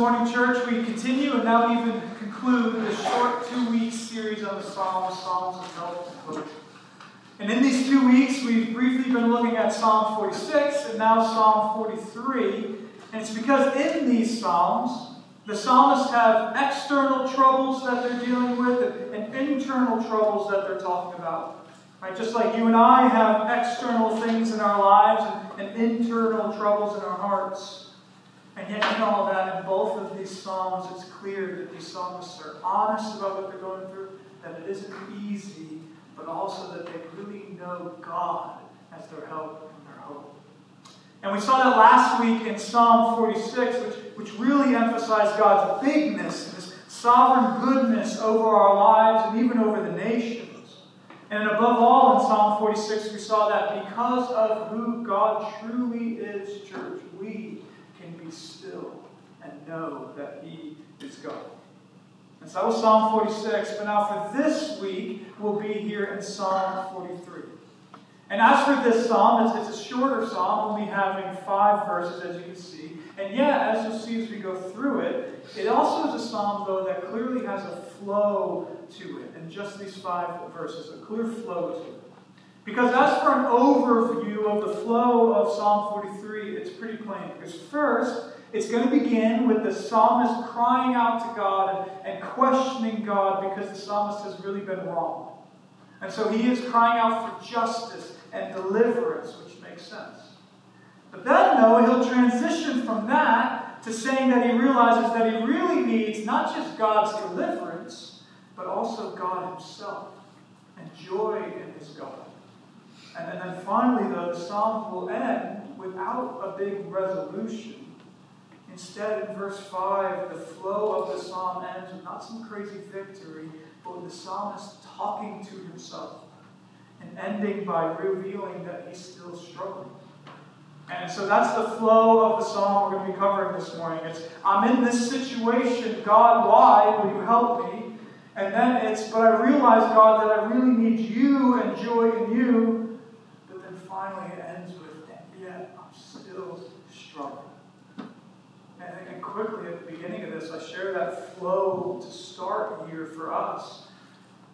morning, church, we continue and now even conclude this short two week series on the Psalms, Psalms of Help and Hope. And in these two weeks, we've briefly been looking at Psalm 46 and now Psalm 43. And it's because in these Psalms, the psalmists have external troubles that they're dealing with and internal troubles that they're talking about. Right? Just like you and I have external things in our lives and, and internal troubles in our hearts. And yet, in all that, in both of these Psalms, it's clear that these psalmists are honest about what they're going through, that it isn't easy, but also that they really know God as their help and their hope. And we saw that last week in Psalm 46, which, which really emphasized God's bigness and his sovereign goodness over our lives and even over the nations. And above all, in Psalm 46, we saw that because of who God truly is, church, we still and know that He is God. And so that was Psalm 46. But now for this week, we'll be here in Psalm 43. And as for this psalm, it's, it's a shorter psalm, only having five verses, as you can see. And yet, as you'll see as we go through it, it also is a psalm, though, that clearly has a flow to it. In just these five verses, a clear flow to it. Because as for an overview of the flow of Psalm 43, it's pretty plain. Because first, it's going to begin with the psalmist crying out to God and, questioning God because the psalmist has really been wrong. And so he is crying out for justice and deliverance, which makes sense. But then, though, he'll transition from that to saying that he realizes that he really needs not just God's deliverance, but also God himself and joy in his God. And, and then finally, though, the psalm will end without a big resolution Instead, in verse 5, the flow of the psalm ends with not some crazy victory, but with the psalmist talking to himself and ending by revealing that he's still struggling. And so that's the flow of the psalm we're going to be covering this morning. It's, I'm in this situation. God, why? Will you help me? And then it's, but I realize, God, that I really need you and joy in you. Finally it ends with, and yet I'm still struggling And quickly at the beginning of this, I share that flow to start here for us,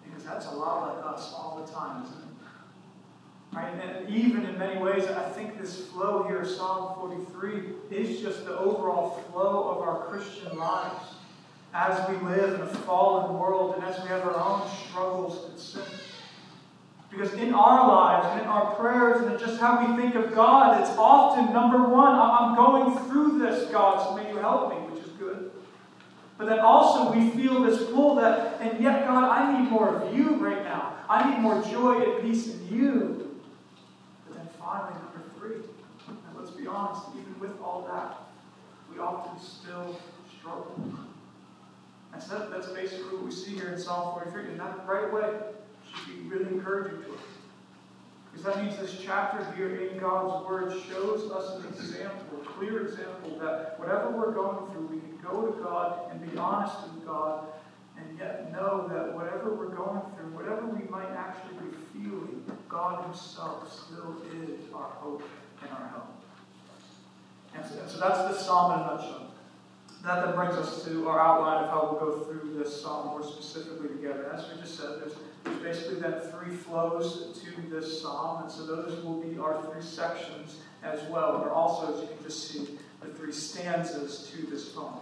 because that's a lot like us all the time, isn't it? Right? And even in many ways, I think this flow here, Psalm 43, is just the overall flow of our Christian lives as we live in a fallen world and as we have our own struggles and sins. Because in our lives and in our prayers and just how we think of God, it's often number one, I'm going through this, God, so may you help me, which is good. But then also we feel this pull that, and yet, God, I need more of you right now. I need more joy and peace in you. But then finally, number three, and let's be honest, even with all that, we often still struggle. And so that, that's basically what we see here in Psalm 43. In that right way, be really encouraging to us. Because that means this chapter here in God's Word shows us an example, a clear example, that whatever we're going through, we can go to God and be honest with God, and yet know that whatever we're going through, whatever we might actually be feeling, God Himself still is our hope and our help. And so, and so that's the psalm in a nutshell. That then brings us to our outline of how we'll go through this psalm more specifically together. As we just said, there's there's basically then three flows to this psalm, and so those will be our three sections as well. There are also, as you can just see, the three stanzas to this poem.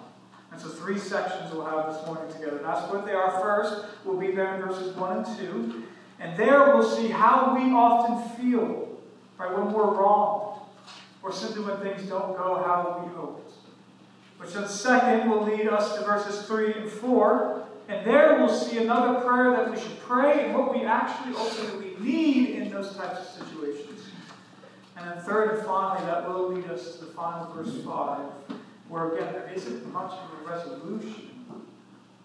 And so three sections we'll have this morning together. That's what they are first. We'll be there in verses 1 and 2. And there we'll see how we often feel, right, when we're wrong, or simply when things don't go how we hoped. Which then second will lead us to verses 3 and 4, and there we'll see another prayer that we should pray and what we actually ultimately need in those types of situations. And then third and finally, that will lead us to the final verse 5, where again, there isn't much of a resolution.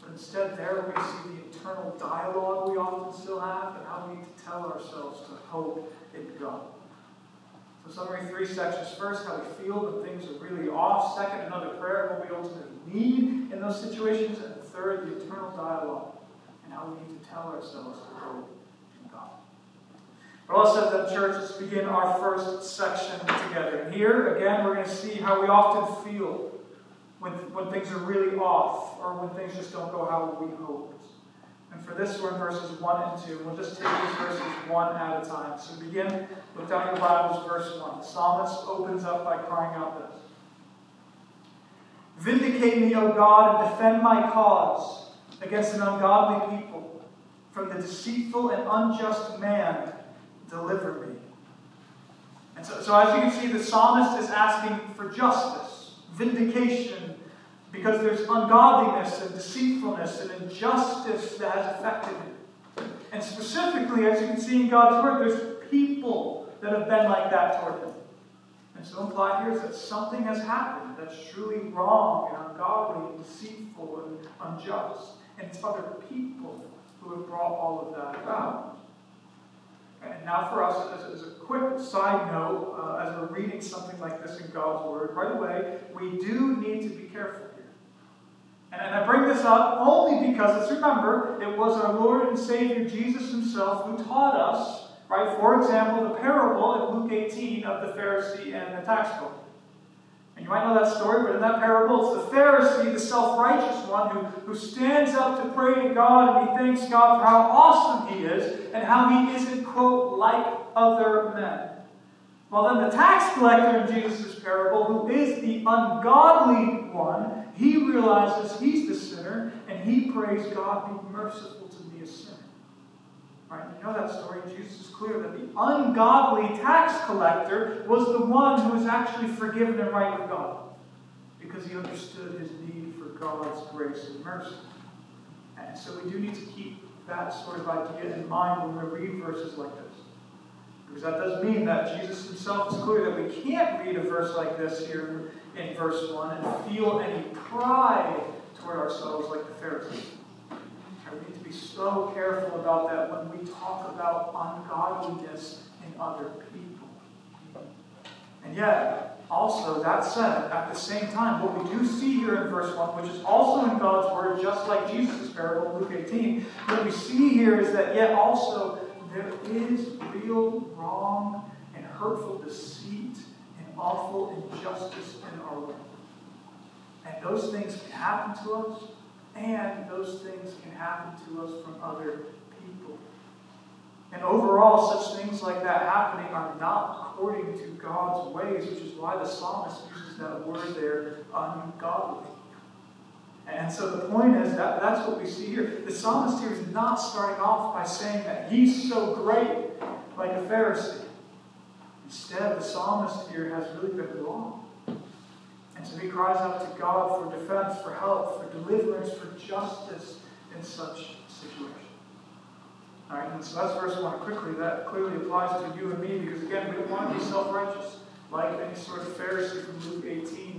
But instead, there we see the internal dialogue we often still have and how we need to tell ourselves to hope in God. So, summary three sections. First, how we feel when things are really off. Second, another prayer, what we ultimately need in those situations. And third, the eternal dialogue and how we need to tell ourselves to hope in God. But also, then, church, let's begin our first section together. And here, again, we're going to see how we often feel when when things are really off or when things just don't go how we hoped. And for this, we're in verses 1 and 2. We'll just take these verses one at a time. So begin, look down your Bibles, verse 1. The psalmist opens up by crying out this Vindicate me, O God, and defend my cause against an ungodly people. From the deceitful and unjust man, deliver me. And so, so as you can see, the psalmist is asking for justice, vindication, because there's ungodliness and deceitfulness and injustice that has affected him. And specifically, as you can see in God's Word, there's people that have been like that toward him. And so implied here is that something has happened that's truly wrong and ungodly and deceitful and unjust. And it's other people who have brought all of that about. And now, for us, as, as a quick side note, uh, as we're reading something like this in God's Word, right away, we do need to be careful. And, I bring this up only because, let's remember, it was our Lord and Savior Jesus Himself who taught us, right? For example, the parable in Luke 18 of the Pharisee and the tax collector. And you might know that story, but in that parable, it's the Pharisee, the self righteous one, who, who stands up to pray to God and he thanks God for how awesome he is and how he isn't, quote, like other men. Well, then the tax collector in Jesus' parable, who is the ungodly one, he realizes he's the sinner and he prays, God, be merciful to me, a sinner. Right? You know that story. Jesus is clear that the ungodly tax collector was the one who was actually forgiven and right with God because he understood his need for God's grace and mercy. And so we do need to keep that sort of idea in mind when we read verses like this. Because that does mean that Jesus himself is clear that we can't read a verse like this here in verse 1 and feel any pride toward ourselves like the Pharisees. We need to be so careful about that when we talk about ungodliness in other people. And yet, also, that said, at the same time, what we do see here in verse 1, which is also in God's Word, just like Jesus' parable Luke 18, what we see here is that yet also there is real wrong and hurtful deceit and awful injustice in our world. And those things can happen to us, and those things can happen to us from other people. And overall, such things like that happening are not according to God's ways, which is why the psalmist uses that word there, ungodly. And so the point is that that's what we see here. The psalmist here is not starting off by saying that he's so great, like a Pharisee. Instead, the psalmist here has really been wrong. And so he cries out to God for defense, for help, for deliverance, for justice in such situations. All right, and so that's verse 1. Quickly, that clearly applies to you and me because, again, we don't want to be self righteous like any sort of Pharisee from Luke 18 because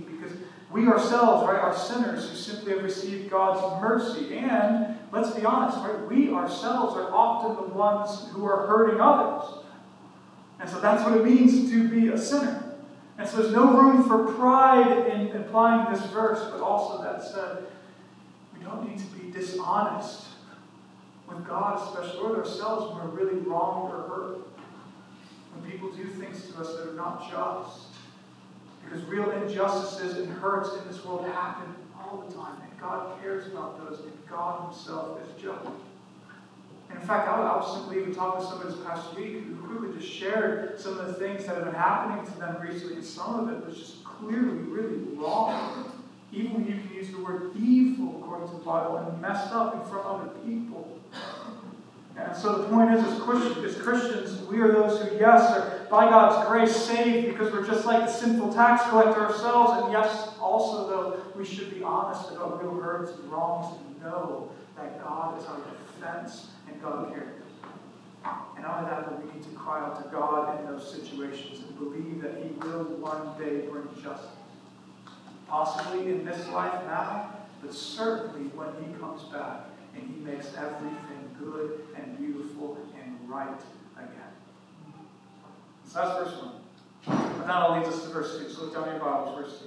we ourselves, right, are sinners who simply have received God's mercy. And let's be honest, right, we ourselves are often the ones who are hurting others. And so that's what it means to be a sinner. And so there's no room for pride in applying this verse, but also that said, we don't need to be dishonest with God, especially with ourselves when we're really wronged or hurt. When people do things to us that are not just. Because real injustices and hurts in this world happen all the time. And God cares about those. And God Himself is just. And in fact, I was simply even talking to somebody this past week who quickly just shared some of the things that have been happening to them recently. And some of it was just clearly really wrong. Even when you can use the word evil according to the Bible and messed up in front of other people. And so the point is, as Christians, we are those who, yes, are by God's grace saved because we're just like the sinful tax collector ourselves. And yes, also, though, we should be honest about real hurts and wrongs and know that God is our defense and God cares. And not only that, we need to cry out to God in those situations and believe that He will one day bring justice. Possibly in this life now, but certainly when He comes back and He makes everything good and beautiful and right. So that's verse 1. And that all leads us to verse 2. So look down in your Bibles, verse 2.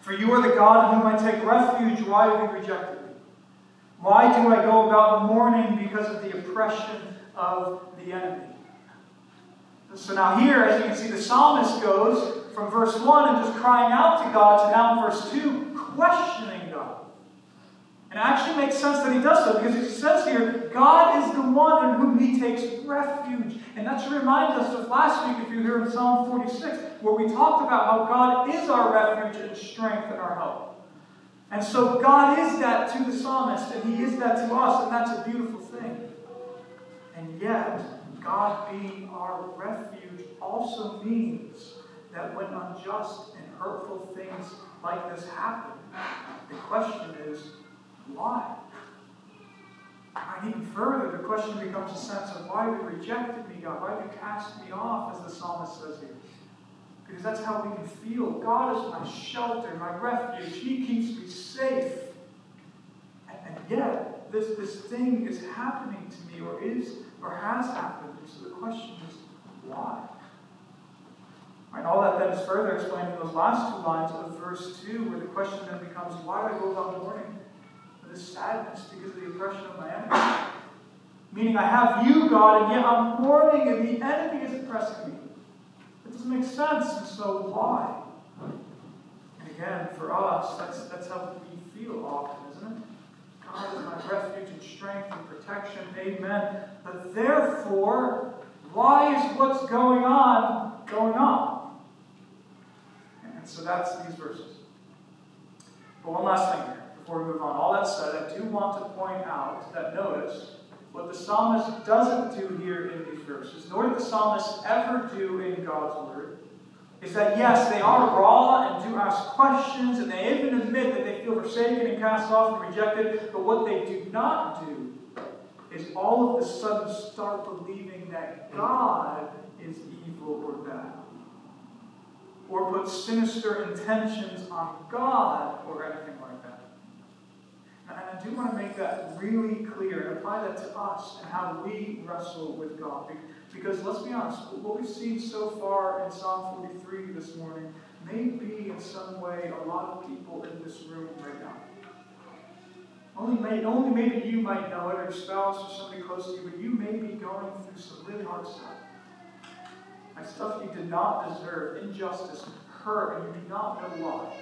For you are the God in whom I take refuge. Why have you rejected me? Why do I go about mourning because of the oppression of the enemy? So now here, as you can see, the psalmist goes from verse 1 and just crying out to God to now verse 2, questioning it actually makes sense that he does so because he says here, God is the one in whom he takes refuge. And that should remind us of last week, if you're here in Psalm 46, where we talked about how God is our refuge and strength and our help. And so God is that to the psalmist, and he is that to us, and that's a beautiful thing. And yet, God being our refuge also means that when unjust and hurtful things like this happen, the question is, why? And even further, the question becomes a sense of why have you rejected me, God? Why have you cast me off, as the psalmist says here? Because that's how we can feel. God is my shelter, my refuge. He keeps me safe. And, and yet, this, this thing is happening to me, or is, or has happened. And so the question is, why? And all that then is further explained in those last two lines of the verse 2, where the question then becomes, why do I go about mourning? This sadness because of the oppression of my enemy. Meaning, I have you, God, and yet I'm mourning, and the enemy is oppressing me. It doesn't make sense, and so why? And again, for us, that's, that's how we feel often, isn't it? God is my refuge and strength and protection. Amen. But therefore, why is what's going on going on? And so that's these verses. But one last thing here before we move on. All that said, I do want to point out that notice what the psalmist doesn't do here in these verses, nor did the psalmist ever do in God's word, is that yes, they are raw and do ask questions, and they even admit that they feel forsaken and cast off and rejected, but what they do not do is all of a sudden start believing that God is evil or bad. Or put sinister intentions on God or anything like that. And I do want to make that really clear and apply that to us and how we wrestle with God. Because let's be honest, what we've seen so far in Psalm 43 this morning may be in some way a lot of people in this room right now. Only, may, only maybe you might know it, or your spouse, or somebody close to you, but you may be going through some really hard stuff. Like stuff you did not deserve, injustice, hurt, and you do not know why.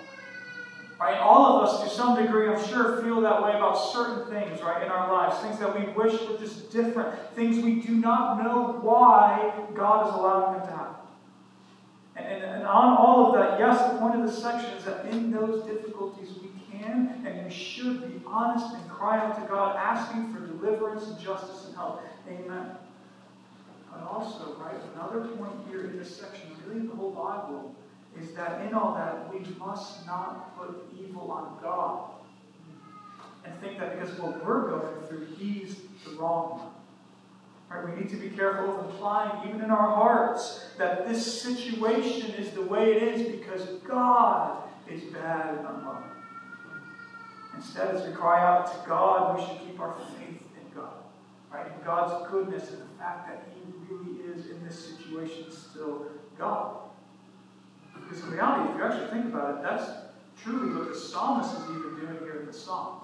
Right? All of us, to some degree, I'm sure, feel that way about certain things, right, in our lives. Things that we wish were just different. Things we do not know why God is allowing them to happen. And, and, and on all of that, yes, the point of this section is that in those difficulties we can and we should be honest and cry out to God, asking for deliverance and justice and help. Amen. But also, right, another point here in this section, really the whole Bible, is that in all that, we must not put evil on God and think that because what we're going through, He's the wrong one. Right, we need to be careful of implying, even in our hearts, that this situation is the way it is because God is bad and unloving. Instead, as we cry out to God, we should keep our faith in God. Right? In God's goodness and the fact that He really is in this situation still God. Because in reality, if you actually think about it, that's truly what the psalmist is even doing here in the psalm.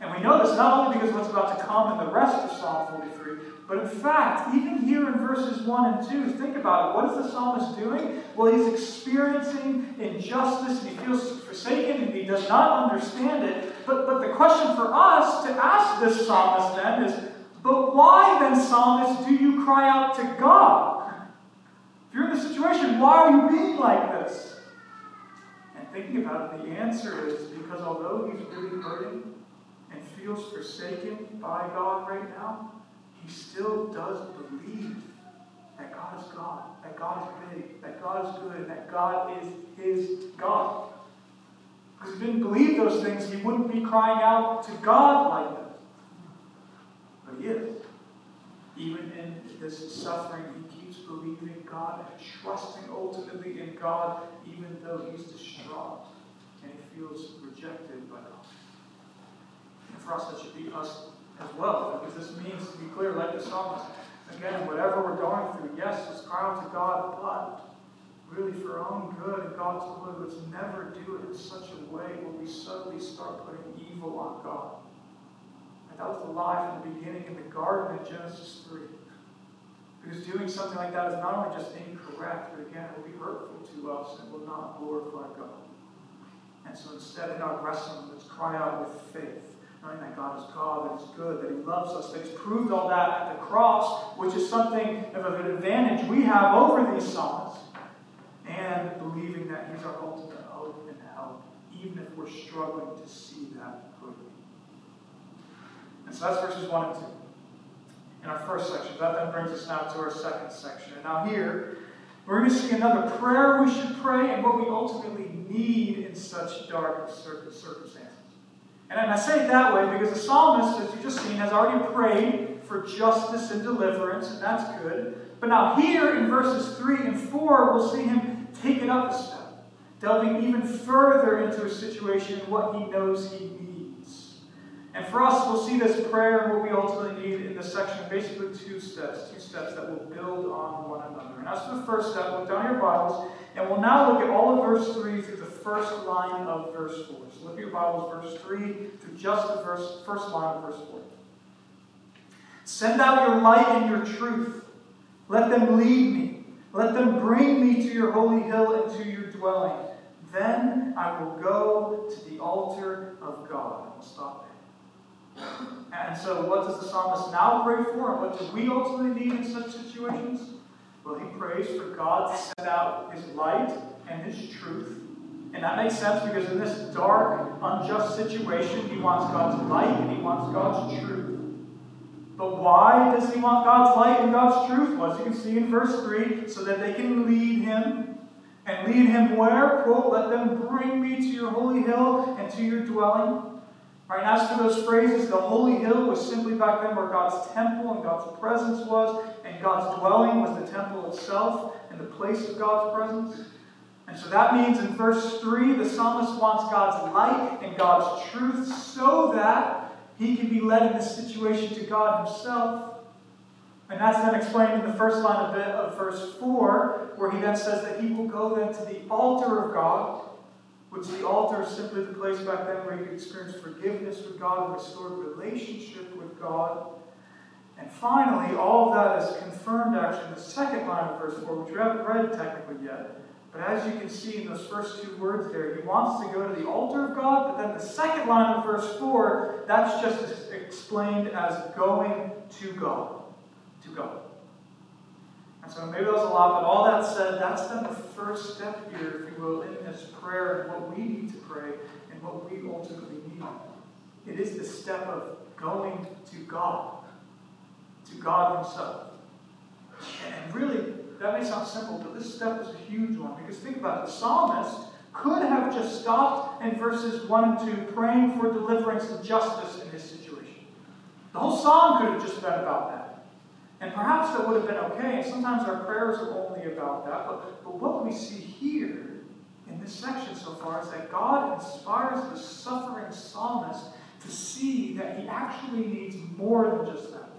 And we know this not only because what's about to come in the rest of Psalm 43, but in fact, even here in verses 1 and 2, think about it. What is the psalmist doing? Well, he's experiencing injustice and he feels forsaken and he does not understand it. But, but the question for us to ask this psalmist then is, but why then, psalmist, do you cry out to God? You're in this situation, why are you being like this? And thinking about it, the answer is because although he's really hurting and feels forsaken by God right now, he still does believe that God is God, that God is big, that God is good, that God is his God. Because if he didn't believe those things, he wouldn't be crying out to God like this. But he is. Even in this suffering, believing God and trusting ultimately in God, even though he's distraught and he feels rejected by God. And for us, that should be us as well, because this means, to be clear, like the psalmist, again, whatever we're going through, yes, let's to God, but really for our own good and God's glory, let's never do it in such a way where we suddenly start putting evil on God. And that was the lie from the beginning in the garden in Genesis 3. Because doing something like that is not only just incorrect, but again, it will be hurtful to us and will not glorify God. And so instead, in our wrestling, let's cry out with faith, knowing that God is God, that He's good, that He loves us, that He's proved all that at the cross, which is something of an advantage we have over these psalmists, and believing that He's our ultimate hope and help, even if we're struggling to see that clearly. And so that's verses 1 and 2 in our first section. That then brings us now to our second section. And now here, we're going to see another prayer we should pray and what we ultimately need in such dark circumstances. And I say it that way because the psalmist, as you've just seen, has already prayed for justice and deliverance, and that's good. But now, here in verses 3 and 4, we'll see him take it up a step, delving even further into a situation and what he knows he needs. And for us, we'll see this prayer and what we ultimately need in this section, basically two steps, two steps that will build on one another. And as for the first step, look down your Bibles, and we'll now look at all of verse 3 through the first line of verse 4. So look at your Bibles, verse 3 through just the verse, first line of verse 4. Send out your light and your truth. Let them lead me. Let them bring me to your holy hill and to your dwelling. Then I will go to the altar of God. We'll stop. And so, what does the psalmist now pray for? And what do we ultimately need in such situations? Well, he prays for God to send out his light and his truth. And that makes sense because in this dark, unjust situation, he wants God's light and he wants God's truth. But why does he want God's light and God's truth? Well, as you can see in verse 3, so that they can lead him. And lead him where? Quote, let them bring me to your holy hill and to your dwelling. Right, and as for those phrases, the holy hill was simply back then where God's temple and God's presence was, and God's dwelling was the temple itself and the place of God's presence. And so that means in verse 3, the psalmist wants God's light and God's truth so that he can be led in this situation to God himself. And that's then explained in the first line of, it, of verse 4, where he then says that he will go then to the altar of God which the altar is simply the place back then where you could experience forgiveness with God and restored relationship with God. And finally, all of that is confirmed actually in the second line of verse 4, which we haven't read technically yet. But as you can see in those first two words there, he wants to go to the altar of God, but then the second line of verse 4, that's just explained as going to God. To God. And so maybe that was a lot, but all that said, that's then the first step here, if you will, in this prayer and what we need to pray and what we ultimately need. It is the step of going to God, to God Himself. And really, that may sound simple, but this step is a huge one because think about it. The psalmist could have just stopped in verses 1 and 2 praying for deliverance and justice in his situation. The whole psalm could have just been about that. And perhaps that would have been okay. And sometimes our prayers are only about that. But, but what we see here in this section so far is that God inspires the suffering psalmist to see that he actually needs more than just that.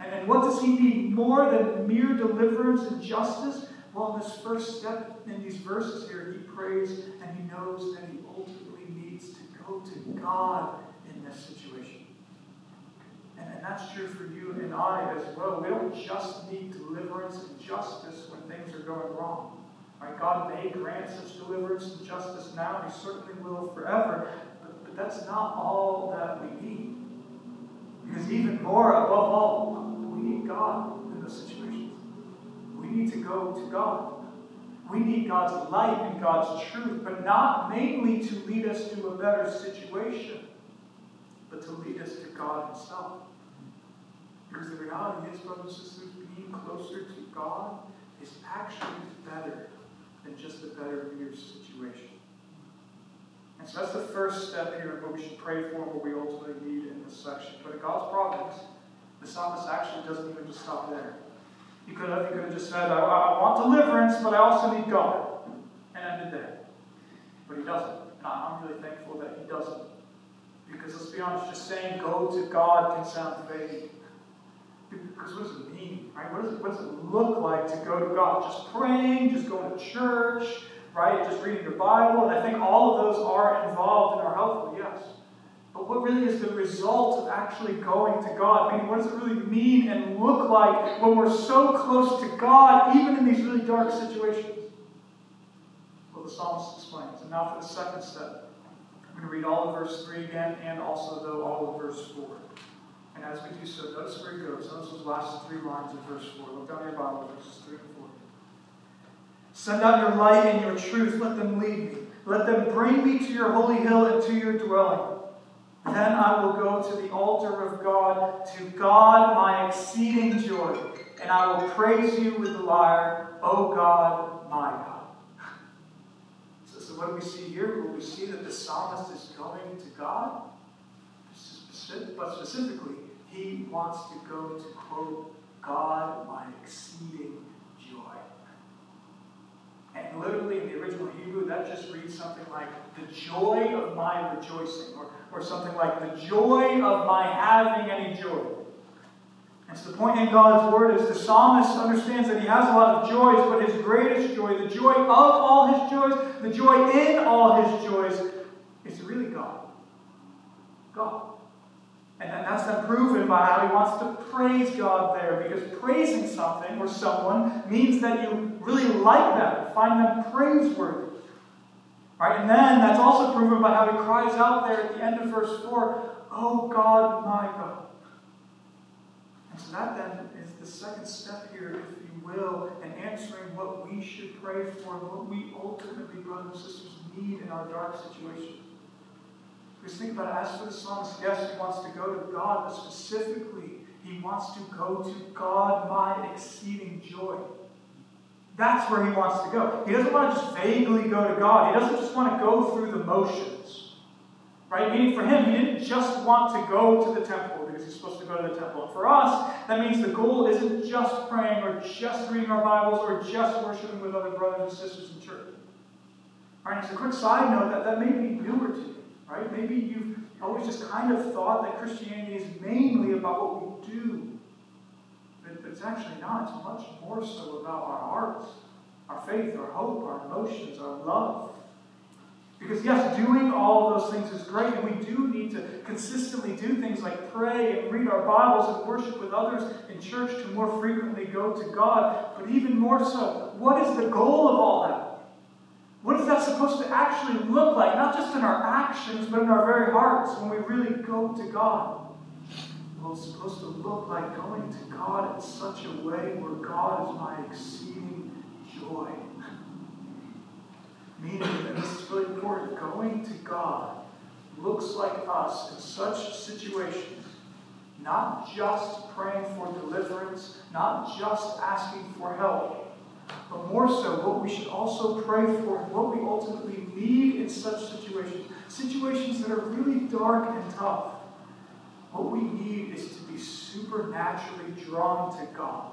And, and what does he need more than mere deliverance and justice? Well, in this first step in these verses here, he prays and he knows that he ultimately needs to go to God in this situation. And, and that's true for you and I as well. We don't just need deliverance and justice when things are going wrong. Right? God may grant such deliverance and justice now, He certainly will forever. But, but that's not all that we need. Because even more, above all, we need God in those situations. We need to go to God. We need God's light and God's truth, but not mainly to lead us to a better situation, but to lead us to God Himself. Because the reality is, brothers and sisters, being closer to God is actually better than just a better mere situation. And so that's the first step here of what we should pray for what we ultimately need in this section. But in God's providence, the psalmist actually doesn't even just stop there. He could have, he could have just said, I, I want deliverance, but I also need God. And ended there. But he doesn't. And I'm really thankful that he doesn't. Because let's be honest, just saying go to God can sound vague. Because what does it mean, right? What does it, what does it look like to go to God? Just praying, just going to church, right? Just reading the Bible. And I think all of those are involved and are helpful, yes. but what really is the result of actually going to God? I mean, what does it really mean and look like when we're so close to God, even in these really dark situations? Well, the psalmist explains. And now for the second step, I'm going to read all of verse 3 again and also, though, all of verse 4. And as we do so, notice where he goes. Notice those last three lines of verse 4. Look down your Bible, verses 3 and 4. Send out your light and your truth. Let them lead me. Let them bring me to your holy hill and to your dwelling. Then I will go to the altar of God, to God my exceeding joy, and I will praise you with the lyre, O God, my God. So, so what do we see here? Well, we see that the psalmist is going to God, but specifically, he wants to go to quote, God my exceeding joy. And literally in the original Hebrew, that just reads something like the joy of my rejoicing, or, or something like the joy of my having any joy. And so the point in God's word is the psalmist understands that he has a lot of joys, but his greatest joy, the joy of all his joys, the joy in all his joys, is really God. God. And that's then proven by how he wants to praise God there, because praising something or someone means that you really like them, find them praiseworthy. Right? And then that's also proven by how he cries out there at the end of verse 4, Oh God, my God. And so that then is the second step here, if you will, in answering what we should pray for, and what we ultimately, brothers and sisters, need in our dark situations. Think about as for the psalmist, yes, he wants to go to God, but specifically, he wants to go to God, my exceeding joy. That's where he wants to go. He doesn't want to just vaguely go to God. He doesn't just want to go through the motions. Right? Meaning for him, he didn't just want to go to the temple because he's supposed to go to the temple. And for us, that means the goal isn't just praying or just reading our Bibles or just worshiping with other brothers and sisters in church. All right, as a quick side note, that, that may be newer to you. Right? Maybe you've always just kind of thought that Christianity is mainly about what we do. But, but it's actually not. It's much more so about our hearts, our faith, our hope, our emotions, our love. Because, yes, doing all those things is great, and we do need to consistently do things like pray and read our Bibles and worship with others in church to more frequently go to God. But even more so, what is the goal of all that? What is that supposed to actually look like? Not just in our actions, but in our very hearts when we really go to God. Well, it's supposed to look like going to God in such a way where God is my exceeding joy. Meaning, and this is really important, going to God looks like us in such situations, not just praying for deliverance, not just asking for help, but more so, what we should also pray for, what we ultimately need in such situations, situations that are really dark and tough. What we need is to be supernaturally drawn to God,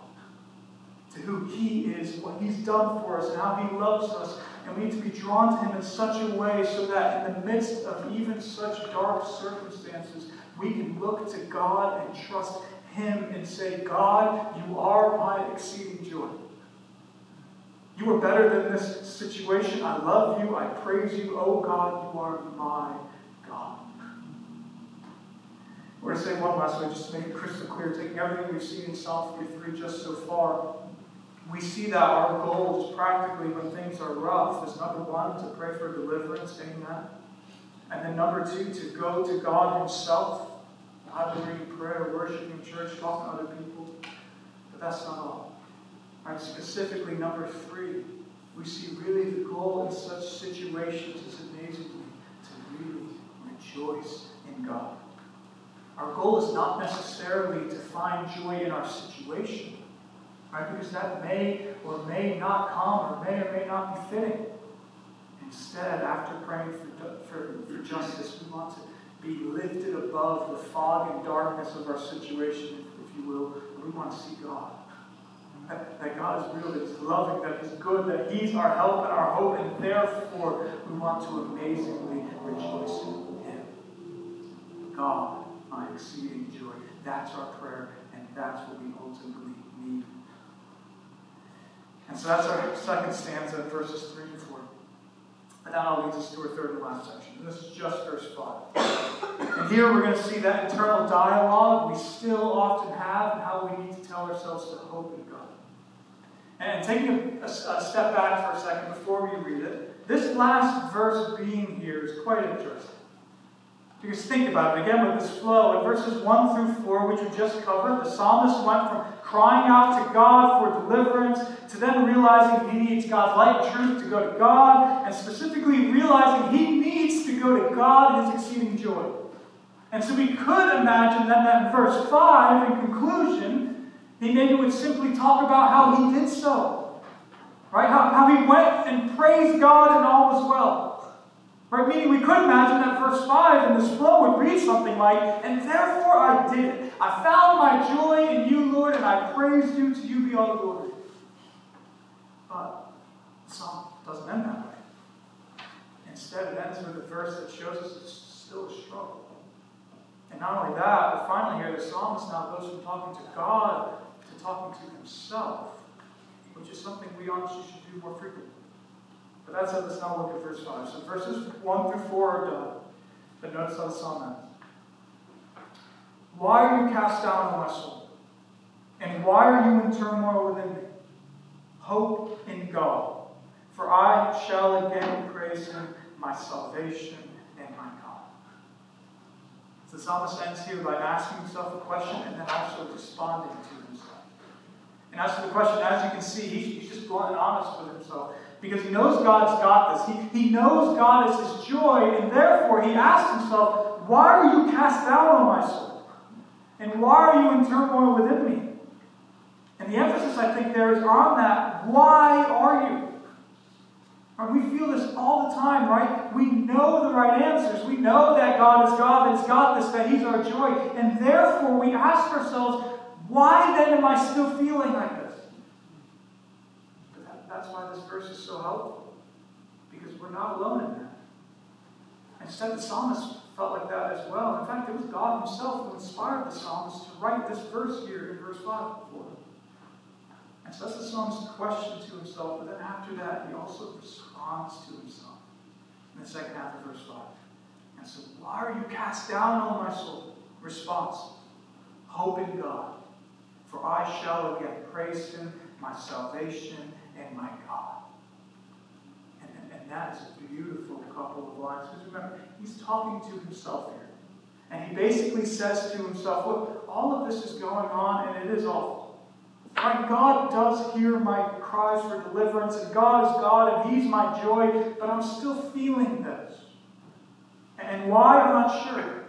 to who He is, what He's done for us, and how He loves us. And we need to be drawn to Him in such a way so that in the midst of even such dark circumstances, we can look to God and trust Him and say, God, you are my exceeding joy. You are better than this situation. I love you. I praise you. Oh God, you are my God. We're going to say one last way, just to make it crystal clear, taking everything we've seen in Psalm 43 just so far. We see that our goal is practically when things are rough is number one, to pray for deliverance, amen. And then number two, to go to God Himself, either reading prayer, worshiping church, talking to other people. But that's not all. Right, specifically, number three, we see really the goal in such situations is amazingly to really rejoice in God. Our goal is not necessarily to find joy in our situation, right? Because that may or may not come or may or may not be fitting. Instead, after praying for, for, for justice, we want to be lifted above the fog and darkness of our situation, if you will. We want to see God that, that God is real, that He's loving, that He's good, that He's our help and our hope, and therefore we want to amazingly rejoice in Him. God, my exceeding joy. That's our prayer, and that's what we ultimately need. And so that's our second stanza, verses 3 and 4. And that all leads us to our third and last section. And this is just verse 5. And here we're going to see that internal dialogue we still often have and how we need to tell ourselves to hope in God. And taking a, a, a step back for a second before we read it, this last verse being here is quite interesting. Because think about it again with this flow. In verses 1 through 4, which we just covered, the psalmist went from crying out to God for deliverance to then realizing he needs God's light and truth to go to God, and specifically realizing he needs to go to God in his exceeding joy. And so we could imagine then that in verse 5, in conclusion, he maybe would simply talk about how he did so. Right? How, how he went and praised God and all was well. Right? Meaning we could imagine that verse 5 in this flow would read something like, And therefore I did it. I found my joy in you, Lord, and I praised you. To you be all the glory. But the psalm doesn't end that way. Instead, it ends with a verse that shows us it's still a struggle. And not only that, but finally here, the psalmist now goes from talking to God to talking to himself, which is something we honestly should do more frequently. But that's it. Let's now look at verse 5. So verses 1 through 4 are done. But notice how the psalm ends. Why are you cast down, my soul? And why are you in turmoil within me? Hope in God, for I shall again praise him, my salvation and my God. So the psalmist ends here by asking himself a question and then also responding to himself. And as to the question, as you can see, he's, just blunt and honest with himself because he knows God's got this. He, he knows God is his joy, and therefore he asks himself, Why are you cast down, my soul? And why are you in turmoil within me? And the emphasis, I think, there is on that. Why are you? We feel this all the time, right? We know the right answers. We know that God is God, that's got this, that He's our joy. And therefore, we ask ourselves, why then am I still feeling like this? That's why this verse is so helpful. Because we're not alone in that. I Instead, the psalmist felt like that as well. In fact, it was God Himself who inspired the psalmist to write this verse here in verse 5 for him. And so that's the psalmist's question to himself, but then after that, he also responds to himself in the second half of verse 5. And so, why are you cast down, O my soul? Response Hope in God, for I shall again praise Him, my salvation and my God. And, and, and that is a beautiful couple of lines. Because remember, he's talking to himself here. And he basically says to himself, Look, all of this is going on, and it is awful. Right? God does hear my cries for deliverance, and God is God, and He's my joy, but I'm still feeling this. And why, I'm not sure.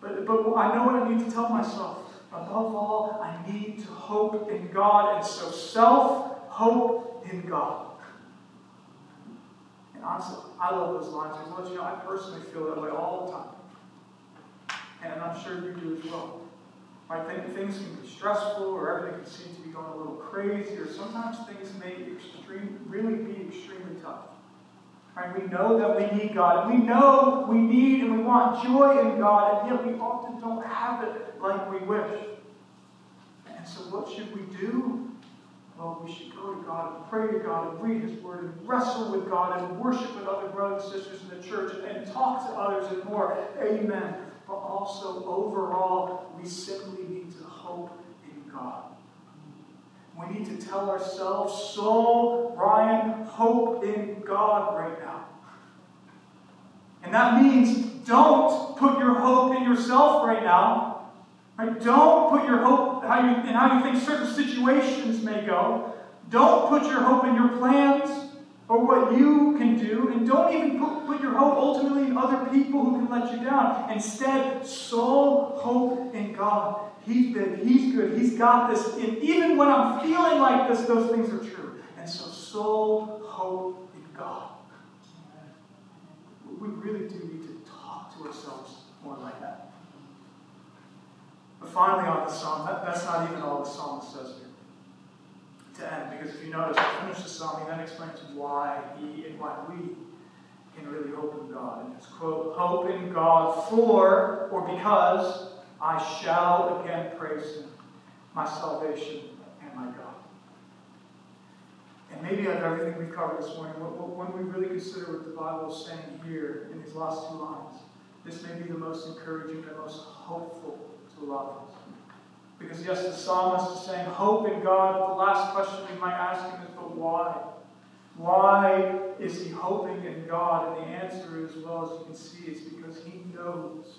But, but I know what I need to tell myself. Above all, I need to hope in God. And so self hope in God. And honestly, I love those lines because you know I personally feel that way all the time. And I'm sure you do as well. I think things can be stressful or everything can seem to be going a little crazy, or sometimes things may extreme, really be extremely tough. Right? We know that we need God. And we know we need and we want joy in God, and yet we often don't have it like we wish. And so, what should we do? Well, we should go to God and pray to God and read His Word and wrestle with God and worship with other brothers and sisters in the church and talk to others and more. Amen. But also, overall, we simply need to hope in God. We need to tell ourselves, so, Ryan, hope in God right now. And that means don't put your hope in yourself right now. Right? Don't put your hope in how you think certain situations may go. Don't put your hope in your plans or what you can do. And don't even put, put your hope ultimately in other people who can let you down. Instead, soul hope in God. He's big, He's good, He's got this. And even when I'm feeling like this, those things are true. And so, soul hope in God. We really do need to talk to ourselves more like that. But finally, on the psalm, that, that's not even all the psalmist says here to end. Because if you notice, to finish the psalm, he then explains why he and why we can really hope in God. And it's quote, hope in God for or because I shall again praise him, my salvation and my God. And maybe out of everything we've covered this morning, when we really consider what the Bible is saying here in these last two lines, this may be the most encouraging, the most hopeful to a lot of us. Because, yes, the psalmist is saying, hope in God. The last question we might ask him is, but why? Why is he hoping in God? And the answer as well, as you can see, is because he knows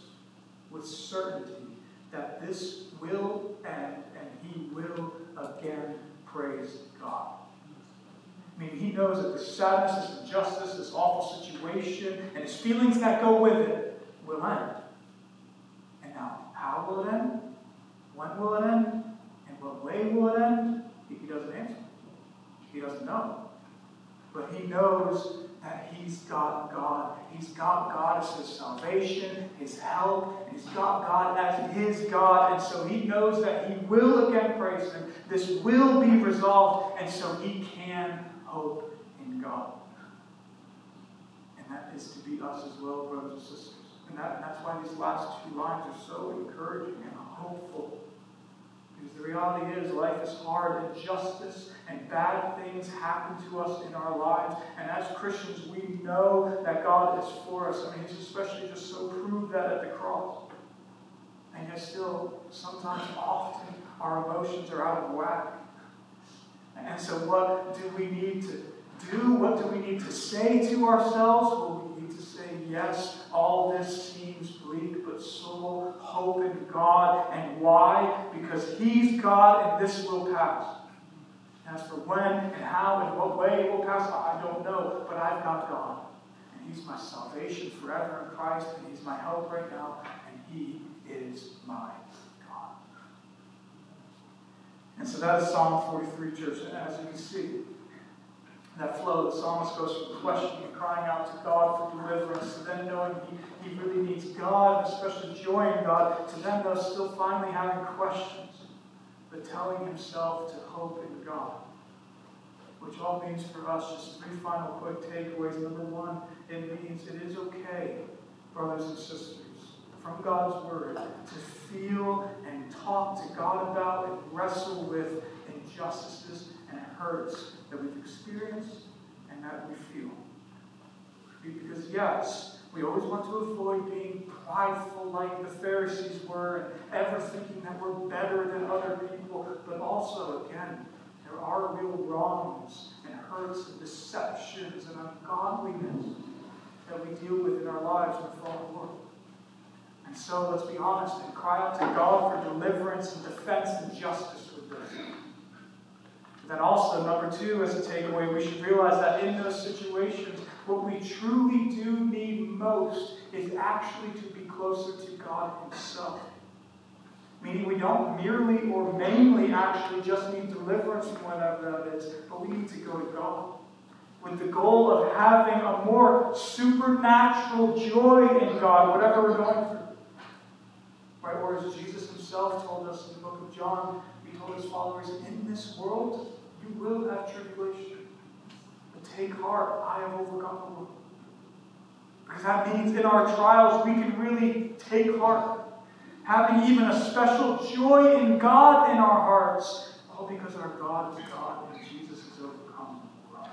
with certainty that this will end and he will again praise God. I mean, he knows that the sadness, this injustice, this awful situation, and his feelings that go with it will end. And now, how will it end? When will it end? And what way will it end? He doesn't answer. He doesn't know. But he knows that he's got God. He's got God as his salvation, his help, he's got God as his God. And so he knows that he will again praise him. This will be resolved, and so he can hope in God. And that is to be us as well, brothers and sisters. And, that, and that's why these last two lines are so encouraging and hopeful. The reality is, life is hard, and justice and bad things happen to us in our lives. And as Christians, we know that God is for us. I mean, He's especially just so proved that at the cross. And yet, still, sometimes, often, our emotions are out of whack. And so, what do we need to do? What do we need to say to ourselves? Well, we need to say, yes, all this but so hope in God. And why? Because He's God and this will pass. As for when and how and what way it will pass, I don't know, but I've got God. And He's my salvation forever in Christ, and He's my help right now, and He is my God. And so that is Psalm 43, church. And as you can see, that flow, the psalmist goes from questioning and crying out to God for deliverance, to then knowing he, he really needs God, especially joy in God, to then though still finally having questions, but telling himself to hope in God. Which all means for us, just three final quick takeaways. Number one, it means it is okay, brothers and sisters, from God's Word, to feel and talk to God about and wrestle with injustices and hurts that we've experienced and that we feel. Because, yes, we always want to avoid being prideful like the Pharisees were and ever thinking that we're better than other people. But also, again, there are real wrongs and hurts and deceptions and ungodliness that we deal with in our lives in the fallen world. And so let's be honest and cry out to God for deliverance and defense and justice. Then also, number two, as a takeaway, we should realize that in those situations, what we truly do need most is actually to be closer to God Himself. Meaning we don't merely or mainly actually just need deliverance from whatever that is, but we need to go to God. With the goal of having a more supernatural joy in God, whatever we're going through. Right? Or as Jesus himself told us in the book of John, he told his followers, In this world you will have tribulation. But take heart, I have overcome the world. Because that means in our trials we can really take heart having even a special joy in God in our hearts, all because our God is God and Jesus has overcome the world.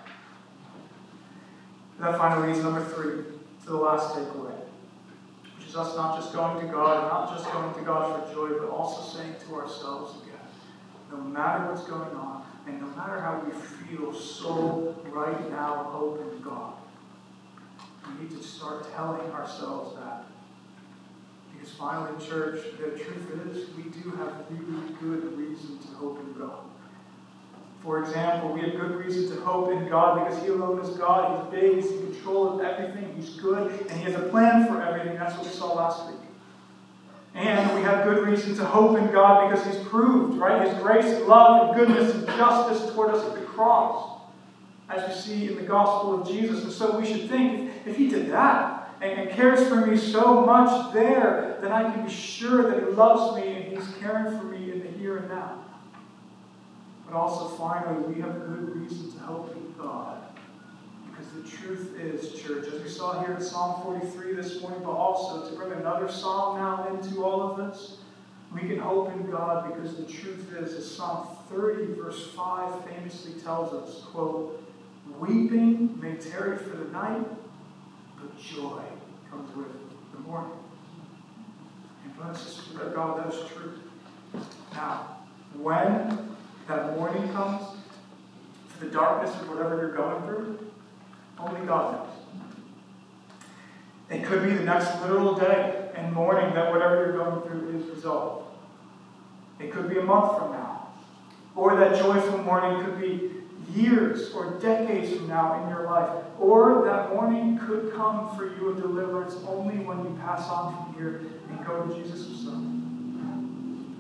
That finally leads number three to the last takeaway, which is us not just going to God, and not just going to God for joy, but also saying to ourselves again, no matter what's going on, and no matter how we feel so right now, hope in God, we need to start telling ourselves that because finally, church, the truth is, we do have really good reason to hope in God. For example, we have good reason to hope in God because He alone is God. He's big, He's in control of everything, He's good, and He has a plan for everything. That's what we saw last week. And we have good reason to hope in God because He's proved, right? His grace love and goodness and justice toward us at the cross, as we see in the gospel of Jesus. And so we should think if He did that, and cares for me so much there, then I can be sure that He loves me and He's caring for me in the here and now. But also, finally, we have good reason to hope in God. Because the truth is, church, as we saw here in Psalm 43 this morning, but also to bring another psalm now into all of this, we can hope in God because the truth is, as Psalm 30, verse 5 famously tells us, quote, Weeping may tarry for the night, but joy comes with the morning. And brothers and sisters God, that is true. Now, when that morning comes, the darkness of whatever you're going through, only God knows. It could be the next literal day and morning that whatever you're going through is resolved. It could be a month from now. Or that joyful morning could be years or decades from now in your life. Or that morning could come for you of deliverance only when you pass on from here and go to Jesus himself.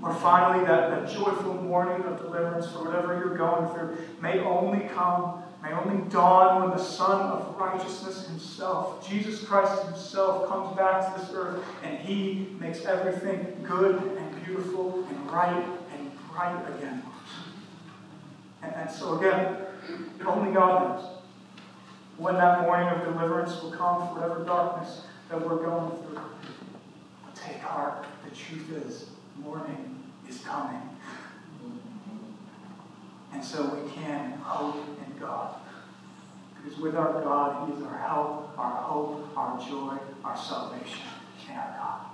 Or finally, that, that joyful morning of deliverance for whatever you're going through may only come, may only dawn when the Son of righteousness himself, Jesus Christ himself, comes back to this earth and he makes everything good and beautiful and right and bright again. And, and so again, only God knows when that morning of deliverance will come for whatever darkness that we're going through. Take heart. The truth is, morning is coming. And so we can hope God. Because with our God, He is our help, our hope, our joy, our salvation, and our